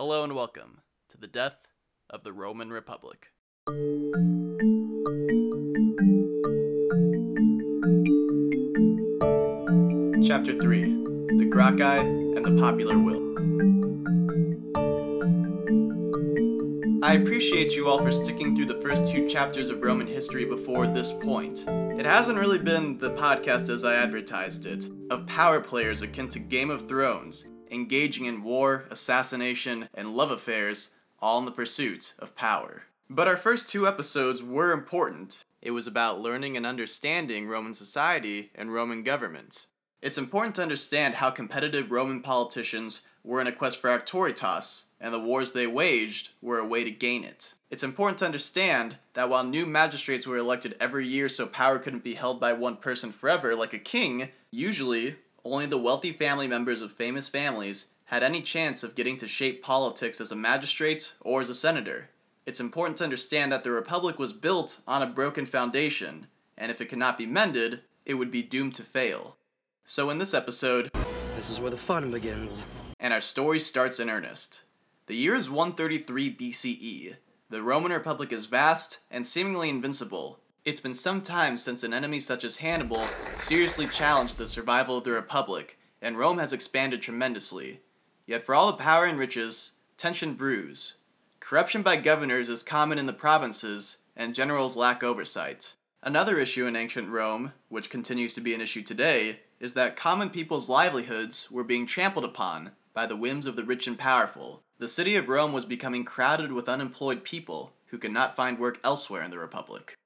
Hello and welcome to the death of the Roman Republic. Chapter 3 The Gracchi and the Popular Will. I appreciate you all for sticking through the first two chapters of Roman history before this point. It hasn't really been the podcast as I advertised it, of power players akin to Game of Thrones, engaging in war, assassination, and love affairs, all in the pursuit of power. But our first two episodes were important. It was about learning and understanding Roman society and Roman government. It's important to understand how competitive Roman politicians were in a quest for auctoritas, and the wars they waged were a way to gain it. It's important to understand that while new magistrates were elected every year so power couldn't be held by one person forever, like a king, usually only the wealthy family members of famous families had any chance of getting to shape politics as a magistrate or as a senator. It's important to understand that the Republic was built on a broken foundation, and if it cannot be mended, it would be doomed to fail. So, in this episode, This is where the fun begins. and our story starts in earnest. The year is 133 BCE. The Roman Republic is vast and seemingly invincible. It's been some time since an enemy such as Hannibal seriously challenged the survival of the Republic, and Rome has expanded tremendously. Yet, for all the power and riches, tension brews. Corruption by governors is common in the provinces, and generals lack oversight. Another issue in ancient Rome, which continues to be an issue today, is that common people's livelihoods were being trampled upon by the whims of the rich and powerful. The city of Rome was becoming crowded with unemployed people who could not find work elsewhere in the Republic.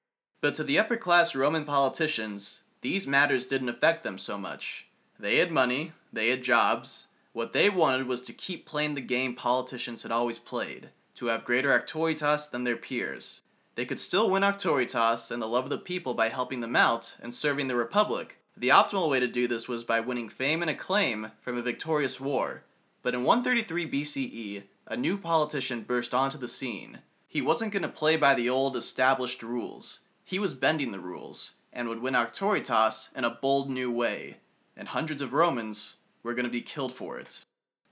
But to the upper class Roman politicians, these matters didn't affect them so much. They had money, they had jobs. What they wanted was to keep playing the game politicians had always played, to have greater auctoritas than their peers. They could still win auctoritas and the love of the people by helping them out and serving the Republic. The optimal way to do this was by winning fame and acclaim from a victorious war. But in 133 BCE, a new politician burst onto the scene. He wasn't going to play by the old established rules. He was bending the rules and would win auctoritas in a bold new way. And hundreds of Romans were going to be killed for it.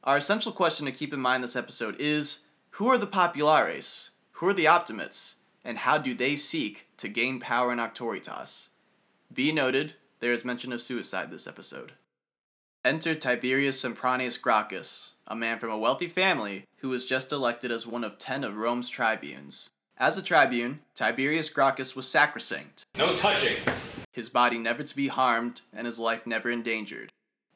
Our essential question to keep in mind this episode is who are the populares? Who are the optimates? And how do they seek to gain power in auctoritas? Be noted, there is mention of suicide this episode. Enter Tiberius Sempronius Gracchus, a man from a wealthy family who was just elected as one of ten of Rome's tribunes. As a tribune, Tiberius Gracchus was sacrosanct, No touching. his body never to be harmed and his life never endangered.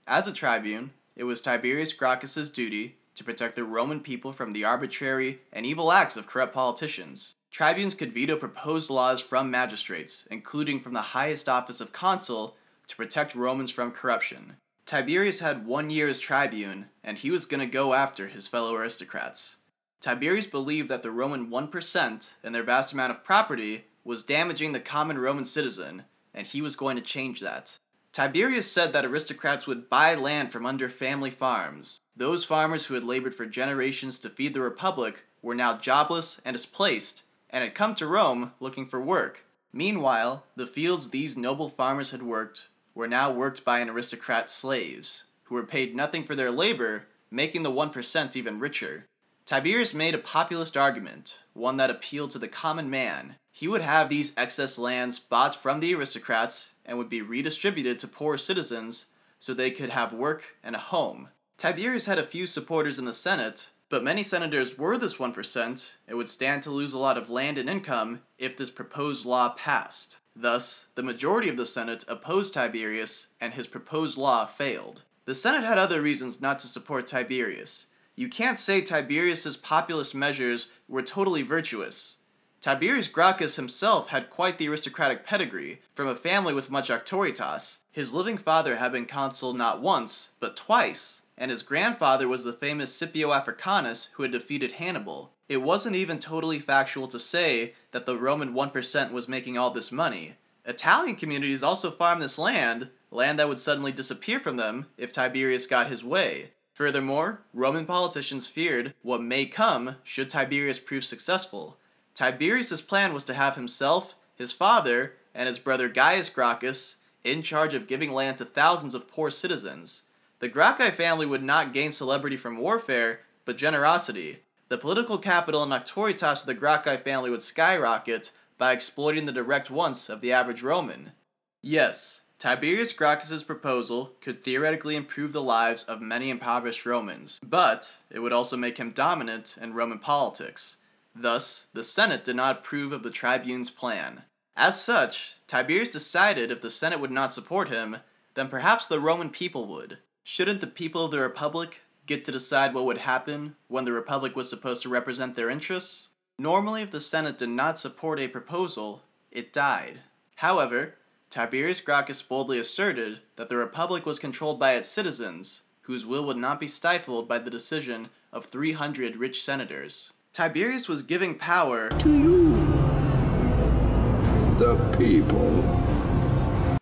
As a tribune, it was Tiberius Gracchus's duty to protect the Roman people from the arbitrary and evil acts of corrupt politicians. Tribunes could veto proposed laws from magistrates, including from the highest office of consul, to protect Romans from corruption. Tiberius had one year as tribune, and he was going to go after his fellow aristocrats. Tiberius believed that the Roman 1% and their vast amount of property was damaging the common Roman citizen, and he was going to change that. Tiberius said that aristocrats would buy land from under family farms. Those farmers who had labored for generations to feed the Republic were now jobless and displaced, and had come to Rome looking for work. Meanwhile, the fields these noble farmers had worked were now worked by an aristocrat's slaves, who were paid nothing for their labor, making the 1% even richer. Tiberius made a populist argument, one that appealed to the common man. He would have these excess lands bought from the aristocrats and would be redistributed to poor citizens so they could have work and a home. Tiberius had a few supporters in the Senate, but many senators were this 1% and would stand to lose a lot of land and income if this proposed law passed. Thus, the majority of the Senate opposed Tiberius, and his proposed law failed. The Senate had other reasons not to support Tiberius. You can't say Tiberius's populist measures were totally virtuous. Tiberius Gracchus himself had quite the aristocratic pedigree, from a family with much auctoritas. His living father had been consul not once, but twice, and his grandfather was the famous Scipio Africanus who had defeated Hannibal. It wasn't even totally factual to say that the Roman 1% was making all this money. Italian communities also farmed this land, land that would suddenly disappear from them if Tiberius got his way. Furthermore, Roman politicians feared what may come should Tiberius prove successful. Tiberius's plan was to have himself, his father, and his brother Gaius Gracchus in charge of giving land to thousands of poor citizens. The Gracchi family would not gain celebrity from warfare, but generosity. The political capital and auctoritas of the Gracchi family would skyrocket by exploiting the direct wants of the average Roman. Yes, Tiberius Gracchus's proposal could theoretically improve the lives of many impoverished Romans, but it would also make him dominant in Roman politics. Thus, the Senate did not approve of the tribune's plan. As such, Tiberius decided if the Senate would not support him, then perhaps the Roman people would. Shouldn't the people of the Republic get to decide what would happen when the Republic was supposed to represent their interests? Normally, if the Senate did not support a proposal, it died. However, Tiberius Gracchus boldly asserted that the Republic was controlled by its citizens, whose will would not be stifled by the decision of 300 rich senators. Tiberius was giving power to you, the people.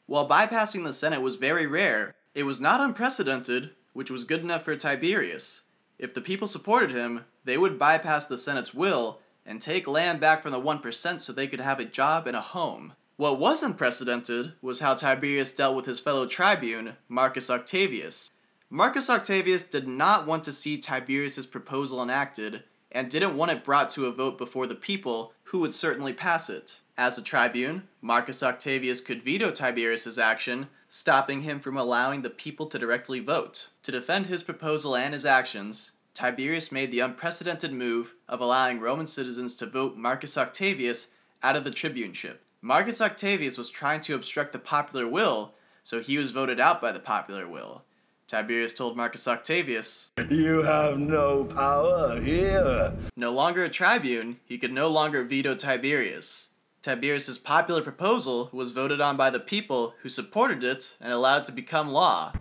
While bypassing the Senate was very rare, it was not unprecedented, which was good enough for Tiberius. If the people supported him, they would bypass the Senate's will and take land back from the 1% so they could have a job and a home. What was unprecedented was how Tiberius dealt with his fellow tribune, Marcus Octavius. Marcus Octavius did not want to see Tiberius's proposal enacted and didn't want it brought to a vote before the people, who would certainly pass it. As a tribune, Marcus Octavius could veto Tiberius's action, stopping him from allowing the people to directly vote. To defend his proposal and his actions, Tiberius made the unprecedented move of allowing Roman citizens to vote Marcus Octavius out of the tribuneship. Marcus Octavius was trying to obstruct the popular will, so he was voted out by the popular will. Tiberius told Marcus Octavius, You have no power here. No longer a tribune, he could no longer veto Tiberius. Tiberius's popular proposal was voted on by the people who supported it and allowed it to become law.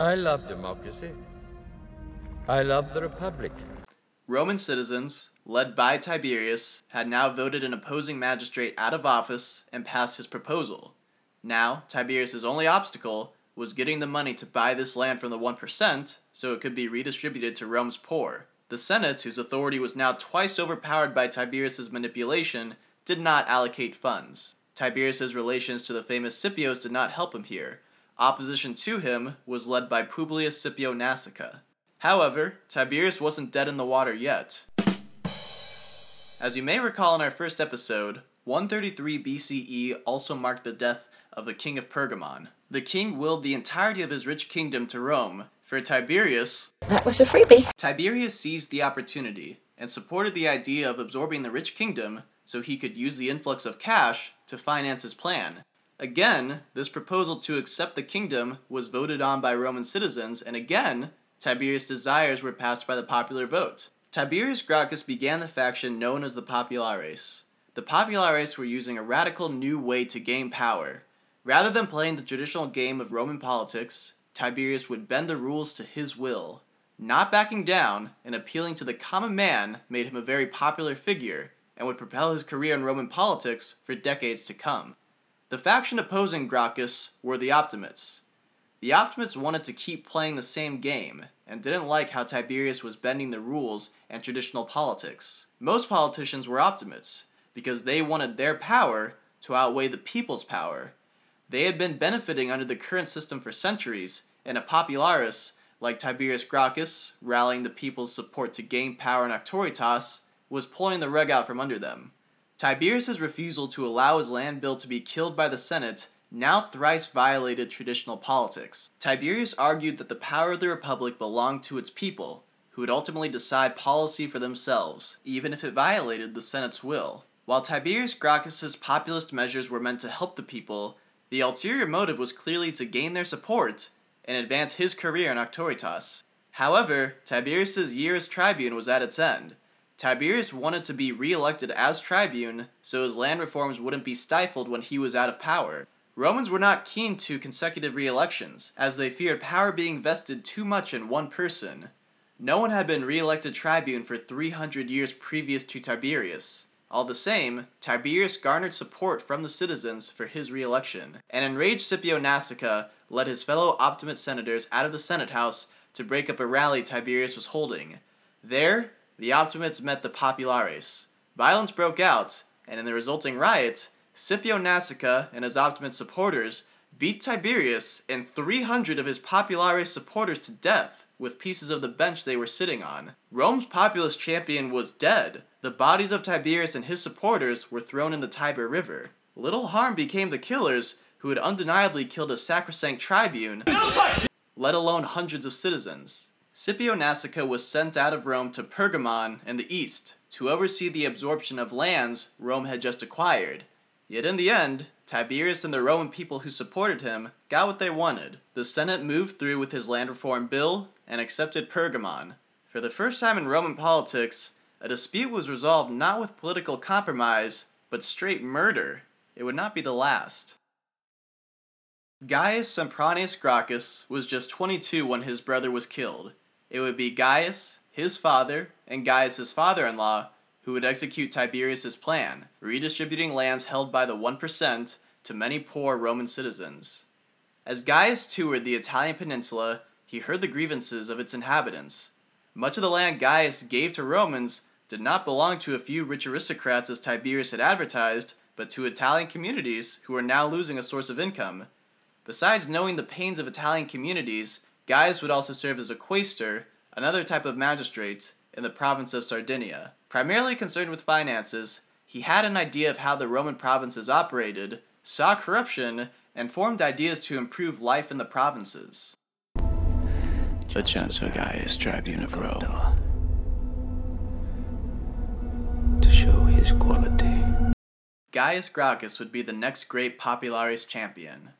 I love democracy. I love the Republic. Roman citizens, led by Tiberius, had now voted an opposing magistrate out of office and passed his proposal. Now, Tiberius's only obstacle was getting the money to buy this land from the 1% so it could be redistributed to Rome's poor. The Senate, whose authority was now twice overpowered by Tiberius's manipulation, did not allocate funds. Tiberius's relations to the famous Scipios did not help him here. Opposition to him was led by Publius Scipio Nasica. However, Tiberius wasn't dead in the water yet. As you may recall in our first episode, 133 BCE also marked the death of the king of Pergamon. The king willed the entirety of his rich kingdom to Rome. For Tiberius, that was a freebie. Tiberius seized the opportunity and supported the idea of absorbing the rich kingdom so he could use the influx of cash to finance his plan. Again, this proposal to accept the kingdom was voted on by Roman citizens, and again, Tiberius' desires were passed by the popular vote. Tiberius Gracchus began the faction known as the Populares. The Populares were using a radical new way to gain power. Rather than playing the traditional game of Roman politics, Tiberius would bend the rules to his will. Not backing down and appealing to the common man made him a very popular figure and would propel his career in Roman politics for decades to come. The faction opposing Gracchus were the Optimates. The Optimates wanted to keep playing the same game and didn't like how Tiberius was bending the rules and traditional politics. Most politicians were Optimates because they wanted their power to outweigh the people's power they had been benefiting under the current system for centuries, and a popularis, like Tiberius Gracchus, rallying the people's support to gain power in Auctoritas, was pulling the rug out from under them. Tiberius's refusal to allow his land bill to be killed by the Senate now thrice violated traditional politics. Tiberius argued that the power of the Republic belonged to its people, who would ultimately decide policy for themselves, even if it violated the Senate's will. While Tiberius Gracchus's populist measures were meant to help the people, the ulterior motive was clearly to gain their support and advance his career in Auctoritas. However, Tiberius's year as tribune was at its end. Tiberius wanted to be re-elected as tribune so his land reforms wouldn't be stifled when he was out of power. Romans were not keen to consecutive re-elections, as they feared power being vested too much in one person. No one had been re-elected tribune for 300 years previous to Tiberius. All the same, Tiberius garnered support from the citizens for his re election, An enraged Scipio Nasica led his fellow Optimate senators out of the Senate House to break up a rally Tiberius was holding. There, the Optimates met the Populares. Violence broke out, and in the resulting riot, Scipio Nasica and his Optimate supporters beat Tiberius and 300 of his Populares supporters to death. with pieces of the bench they were sitting on. Rome's populous champion was dead. The bodies of Tiberius and his supporters were thrown in the Tiber River. Little harm became the killers, who had undeniably killed a sacrosanct tribune, let alone hundreds of citizens. Scipio Nasica was sent out of Rome to Pergamon in the east to oversee the absorption of lands Rome had just acquired. Yet in the end, Tiberius and the Roman people who supported him got what they wanted. The Senate moved through with his land reform bill and accepted Pergamon. For the first time in Roman politics, a dispute was resolved not with political compromise, but straight murder. It would not be the last. Gaius Sempronius Gracchus was just 22 when his brother was killed. It would be Gaius, his father, and Gaius's father-in-law who would execute Tiberius's plan, redistributing lands held by the 1% to many poor Roman citizens. As Gaius toured the Italian peninsula, he heard the grievances of its inhabitants. Much of the land Gaius gave to Romans did not belong to a few rich aristocrats as Tiberius had advertised, but to Italian communities who were now losing a source of income. Besides knowing the pains of Italian communities, Gaius would also serve as a quaestor, another type of magistrate, in the province of Sardinia. Primarily concerned with finances, he had an idea of how the Roman provinces operated, saw corruption, and formed ideas to improve life in the provinces. The Chancellor Gaius, Tribune of Rome. To show his quality. Gaius Gracchus would be the next great Popularis champion.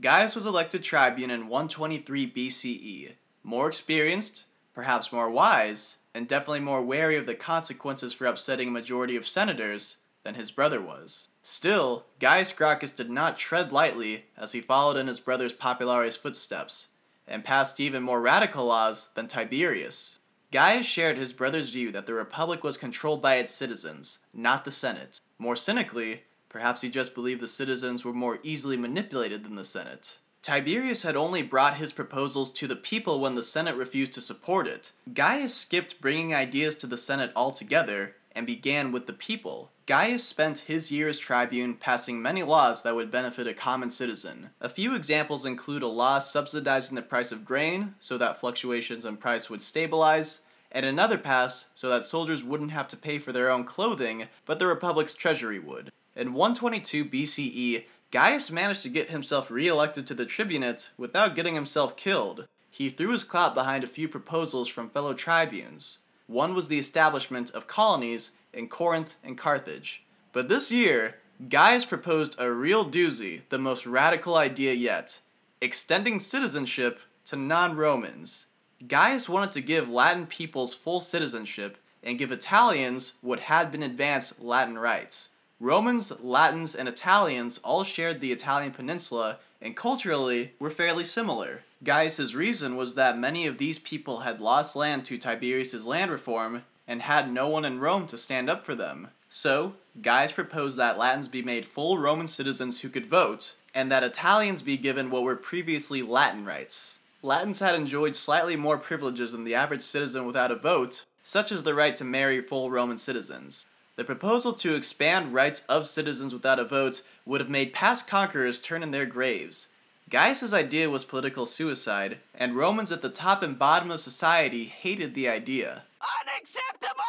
Gaius was elected tribune in 123 BCE. More experienced, perhaps more wise, and definitely more wary of the consequences for upsetting a majority of senators than his brother was. Still, Gaius Gracchus did not tread lightly as he followed in his brother's Popularis footsteps, and passed even more radical laws than Tiberius. Gaius shared his brother's view that the Republic was controlled by its citizens, not the Senate. More cynically, perhaps he just believed the citizens were more easily manipulated than the Senate. Tiberius had only brought his proposals to the people when the Senate refused to support it. Gaius skipped bringing ideas to the Senate altogether and began with the people. Gaius spent his year as tribune passing many laws that would benefit a common citizen. A few examples include a law subsidizing the price of grain so that fluctuations in price would stabilize, and another passed so that soldiers wouldn't have to pay for their own clothing, but the Republic's treasury would. In 122 BCE, Gaius managed to get himself re-elected to the tribunate without getting himself killed. He threw his clout behind a few proposals from fellow tribunes. One was the establishment of colonies in Corinth and Carthage. But this year, Gaius proposed a real doozy, the most radical idea yet extending citizenship to non Romans. Gaius wanted to give Latin peoples full citizenship and give Italians what had been advanced Latin rights. Romans, Latins, and Italians all shared the Italian peninsula and culturally were fairly similar. Gaius's reason was that many of these people had lost land to Tiberius's land reform and had no one in Rome to stand up for them. So, Gaius proposed that Latins be made full Roman citizens who could vote, and that Italians be given what were previously Latin rights. Latins had enjoyed slightly more privileges than the average citizen without a vote, such as the right to marry full Roman citizens. The proposal to expand rights of citizens without a vote would have made past conquerors turn in their graves. Gaius's idea was political suicide, and Romans at the top and bottom of society hated the idea. Unacceptable!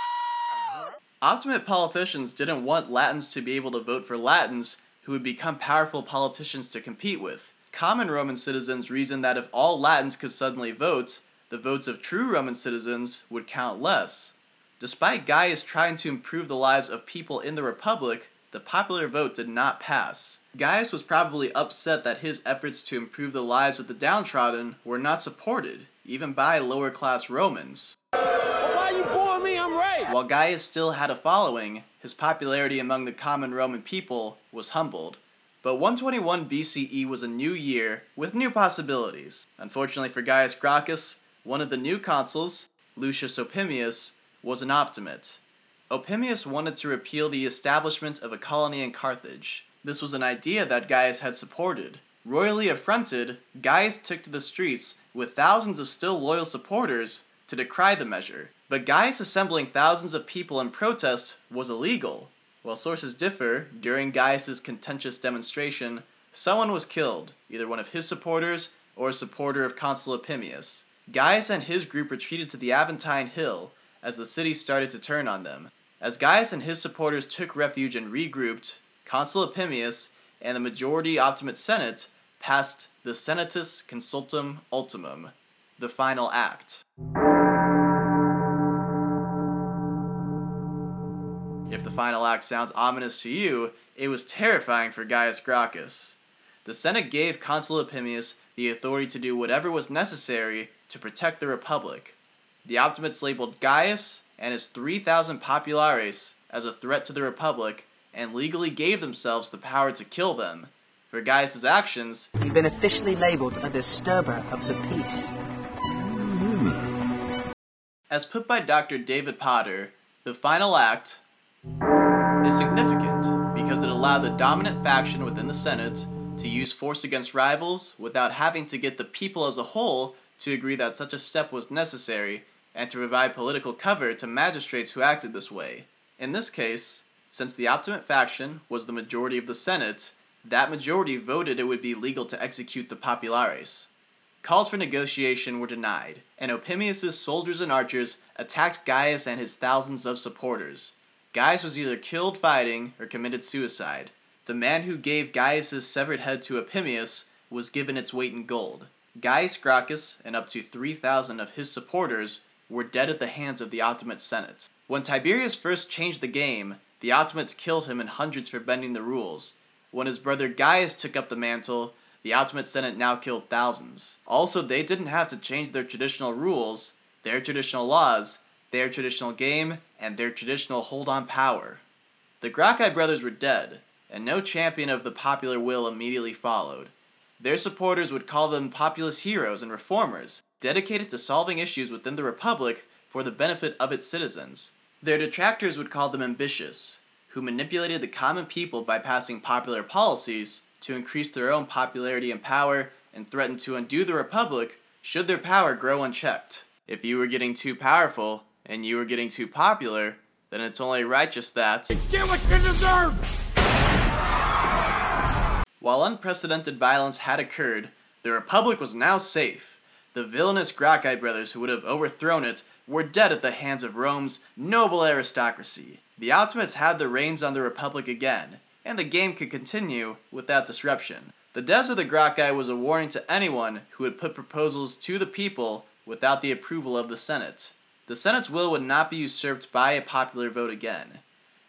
Optimate politicians didn't want Latins to be able to vote for Latins who would become powerful politicians to compete with. Common Roman citizens reasoned that if all Latins could suddenly vote, the votes of true Roman citizens would count less. Despite Gaius trying to improve the lives of people in the Republic, the popular vote did not pass. Gaius was probably upset that his efforts to improve the lives of the downtrodden were not supported, even by lower class Romans. Why you boring me? I'm right. While Gaius still had a following, his popularity among the common Roman people was humbled. But 121 BCE was a new year with new possibilities. Unfortunately for Gaius Gracchus, one of the new consuls, Lucius Opimius, was an optimate. Opimius wanted to repeal the establishment of a colony in Carthage. This was an idea that Gaius had supported. Royally affronted, Gaius took to the streets with thousands of still loyal supporters to decry the measure. But Gaius assembling thousands of people in protest was illegal. While sources differ, during Gaius's contentious demonstration, someone was killed, either one of his supporters or a supporter of Consul Opimius. Gaius and his group retreated to the Aventine Hill as the city started to turn on them. As Gaius and his supporters took refuge and regrouped, Consul Opimius and the majority Optimate Senate passed the Senatus Consultum Ultimum, the final act. If the final act sounds ominous to you, it was terrifying for Gaius Gracchus. The Senate gave Consul Opimius the authority to do whatever was necessary to protect the Republic. The Optimates labeled Gaius and his 3,000 populares as a threat to the Republic and legally gave themselves the power to kill them. For Gaius's actions, You've been officially labeled a disturber of the peace. as put by Dr. David Potter, the final act is significant because it allowed the dominant faction within the Senate to use force against rivals without having to get the people as a whole to agree that such a step was necessary and to provide political cover to magistrates who acted this way. In this case, since the Optimate faction was the majority of the Senate, that majority voted it would be legal to execute the Populares. Calls for negotiation were denied, and Opimius's soldiers and archers attacked Gaius and his thousands of supporters. Gaius was either killed fighting or committed suicide. The man who gave Gaius's severed head to Opimius was given its weight in gold. Gaius Gracchus and up to 3,000 of his supporters were dead at the hands of the Optimate Senate. When Tiberius first changed the game, the Optimates killed him in hundreds for bending the rules. When his brother Gaius took up the mantle, the Optimate Senate now killed thousands. Also, they didn't have to change their traditional rules, their traditional laws, their traditional game, and their traditional hold on power. The Gracchi brothers were dead, and no champion of the popular will immediately followed. Their supporters would call them populist heroes and reformers, dedicated to solving issues within the Republic for the benefit of its citizens. Their detractors would call them ambitious, who manipulated the common people by passing popular policies to increase their own popularity and power and threatened to undo the Republic should their power grow unchecked. If you were getting too powerful and you were getting too popular, then it's only righteous that. Get what you deserve! While unprecedented violence had occurred, the Republic was now safe. The villainous Gracchi brothers who would have overthrown it were dead at the hands of Rome's noble aristocracy. The Optimates had the reins on the Republic again, and the game could continue without disruption. The death of the Gracchi was a warning to anyone who would put proposals to the people without the approval of the Senate. The Senate's will would not be usurped by a popular vote again.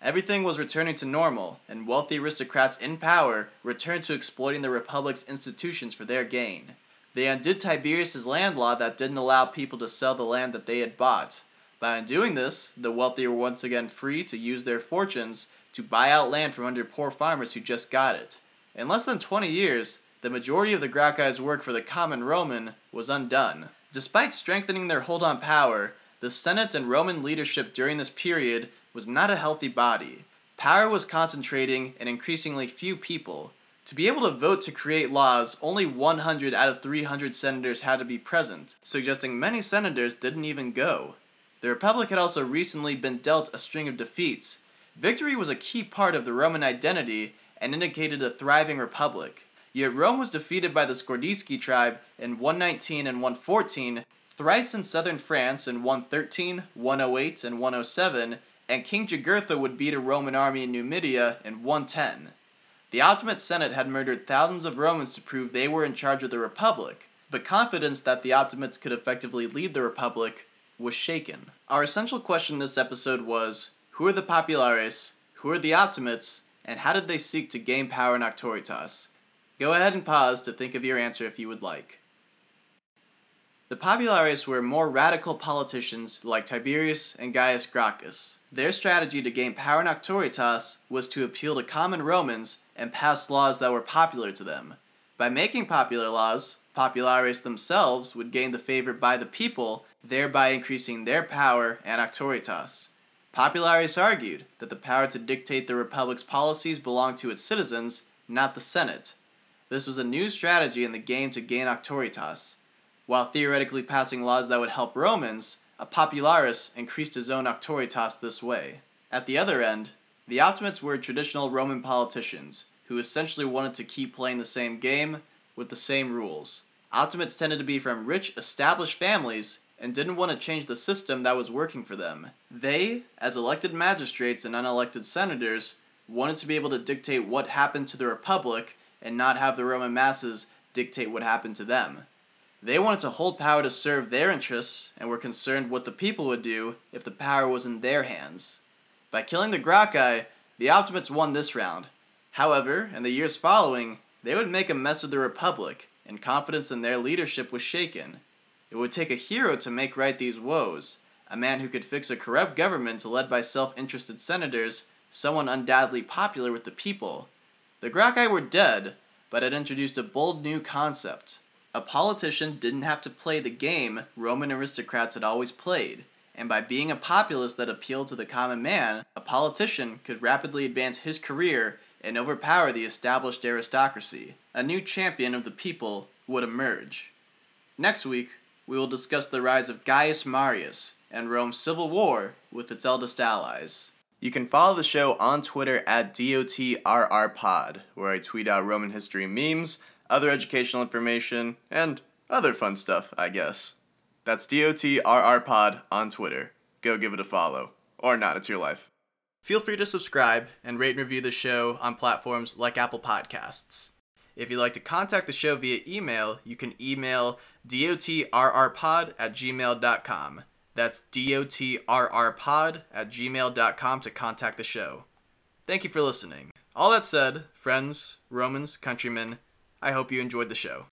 Everything was returning to normal, and wealthy aristocrats in power returned to exploiting the Republic's institutions for their gain. They undid Tiberius's land law that didn't allow people to sell the land that they had bought. By undoing this, the wealthy were once again free to use their fortunes to buy out land from under poor farmers who just got it. In less than 20 years, the majority of the Gracchi's work for the common Roman was undone. Despite strengthening their hold on power, the Senate and Roman leadership during this period was not a healthy body. Power was concentrating in increasingly few people. To be able to vote to create laws, only 100 out of 300 senators had to be present, suggesting many senators didn't even go. The Republic had also recently been dealt a string of defeats. Victory was a key part of the Roman identity and indicated a thriving republic. Yet Rome was defeated by the Scordisci tribe in 119 and 114, thrice in southern France in 113, 108, and 107, and King Jugurtha would beat a Roman army in Numidia in 110. The Optimate Senate had murdered thousands of Romans to prove they were in charge of the Republic, but confidence that the Optimates could effectively lead the Republic was shaken. Our essential question this episode was who are the Populares, who are the Optimates, and how did they seek to gain power in Auctoritas? Go ahead and pause to think of your answer if you would like. The Populares were more radical politicians like Tiberius and Gaius Gracchus. Their strategy to gain power in Auctoritas was to appeal to common Romans and pass laws that were popular to them. By making popular laws, Populares themselves would gain the favor by the people, thereby increasing their power and Auctoritas. Populares argued that the power to dictate the Republic's policies belonged to its citizens, not the Senate. This was a new strategy in the game to gain Auctoritas. While theoretically passing laws that would help Romans, a popularis increased his own auctoritas this way. At the other end, the Optimates were traditional Roman politicians who essentially wanted to keep playing the same game with the same rules. Optimates tended to be from rich, established families and didn't want to change the system that was working for them. They, as elected magistrates and unelected senators, wanted to be able to dictate what happened to the Republic and not have the Roman masses dictate what happened to them. They wanted to hold power to serve their interests and were concerned what the people would do if the power was in their hands. By killing the Gracchi, the Optimates won this round. However, in the years following, they would make a mess of the Republic, and confidence in their leadership was shaken. It would take a hero to make right these woes, a man who could fix a corrupt government led by self interested senators, someone undoubtedly popular with the people. The Gracchi were dead, but had introduced a bold new concept. A politician didn't have to play the game Roman aristocrats had always played, and by being a populist that appealed to the common man, a politician could rapidly advance his career and overpower the established aristocracy. A new champion of the people would emerge. Next week, we will discuss the rise of Gaius Marius and Rome's civil war with its eldest allies. You can follow the show on Twitter at DOTRRPod, where I tweet out Roman history memes, other educational information, and other fun stuff, I guess. That's DOTRRPod on Twitter. Go give it a follow. Or not, it's your life. Feel free to subscribe and rate and review the show on platforms like Apple Podcasts. If you'd like to contact the show via email, you can email dotrrpod at gmail.com. That's dotrrpod at gmail.com to contact the show. Thank you for listening. All that said, friends, Romans, countrymen, I hope you enjoyed the show.